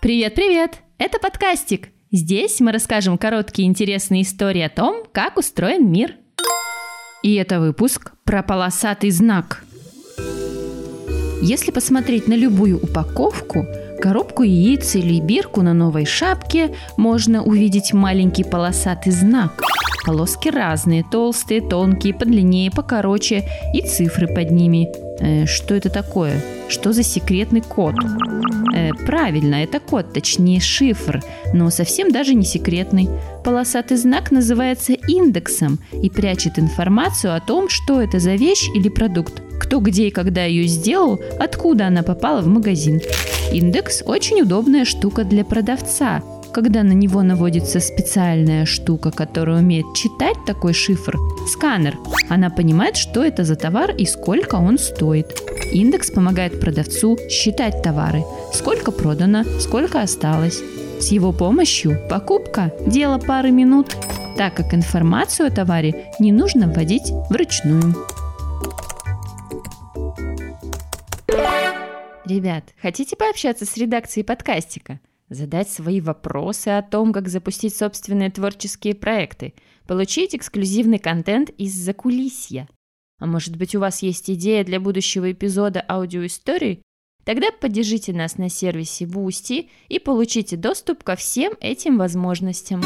Привет-привет! Это подкастик. Здесь мы расскажем короткие интересные истории о том, как устроен мир. И это выпуск про полосатый знак. Если посмотреть на любую упаковку, коробку яиц или бирку на новой шапке, можно увидеть маленький полосатый знак. Полоски разные, толстые, тонкие, подлиннее, покороче и цифры под ними. Э, что это такое? Что за секретный код? Э, правильно, это код, точнее шифр, но совсем даже не секретный. Полосатый знак называется индексом и прячет информацию о том, что это за вещь или продукт, кто где и когда ее сделал, откуда она попала в магазин. Индекс очень удобная штука для продавца, когда на него наводится специальная штука, которая умеет читать такой шифр, сканер, она понимает, что это за товар и сколько он стоит. Индекс помогает продавцу считать товары, сколько продано, сколько осталось. С его помощью покупка – дело пары минут, так как информацию о товаре не нужно вводить вручную. Ребят, хотите пообщаться с редакцией подкастика? Задать свои вопросы о том, как запустить собственные творческие проекты, получить эксклюзивный контент из закулисья. А может быть, у вас есть идея для будущего эпизода аудиоистории? Тогда поддержите нас на сервисе Boosty и получите доступ ко всем этим возможностям.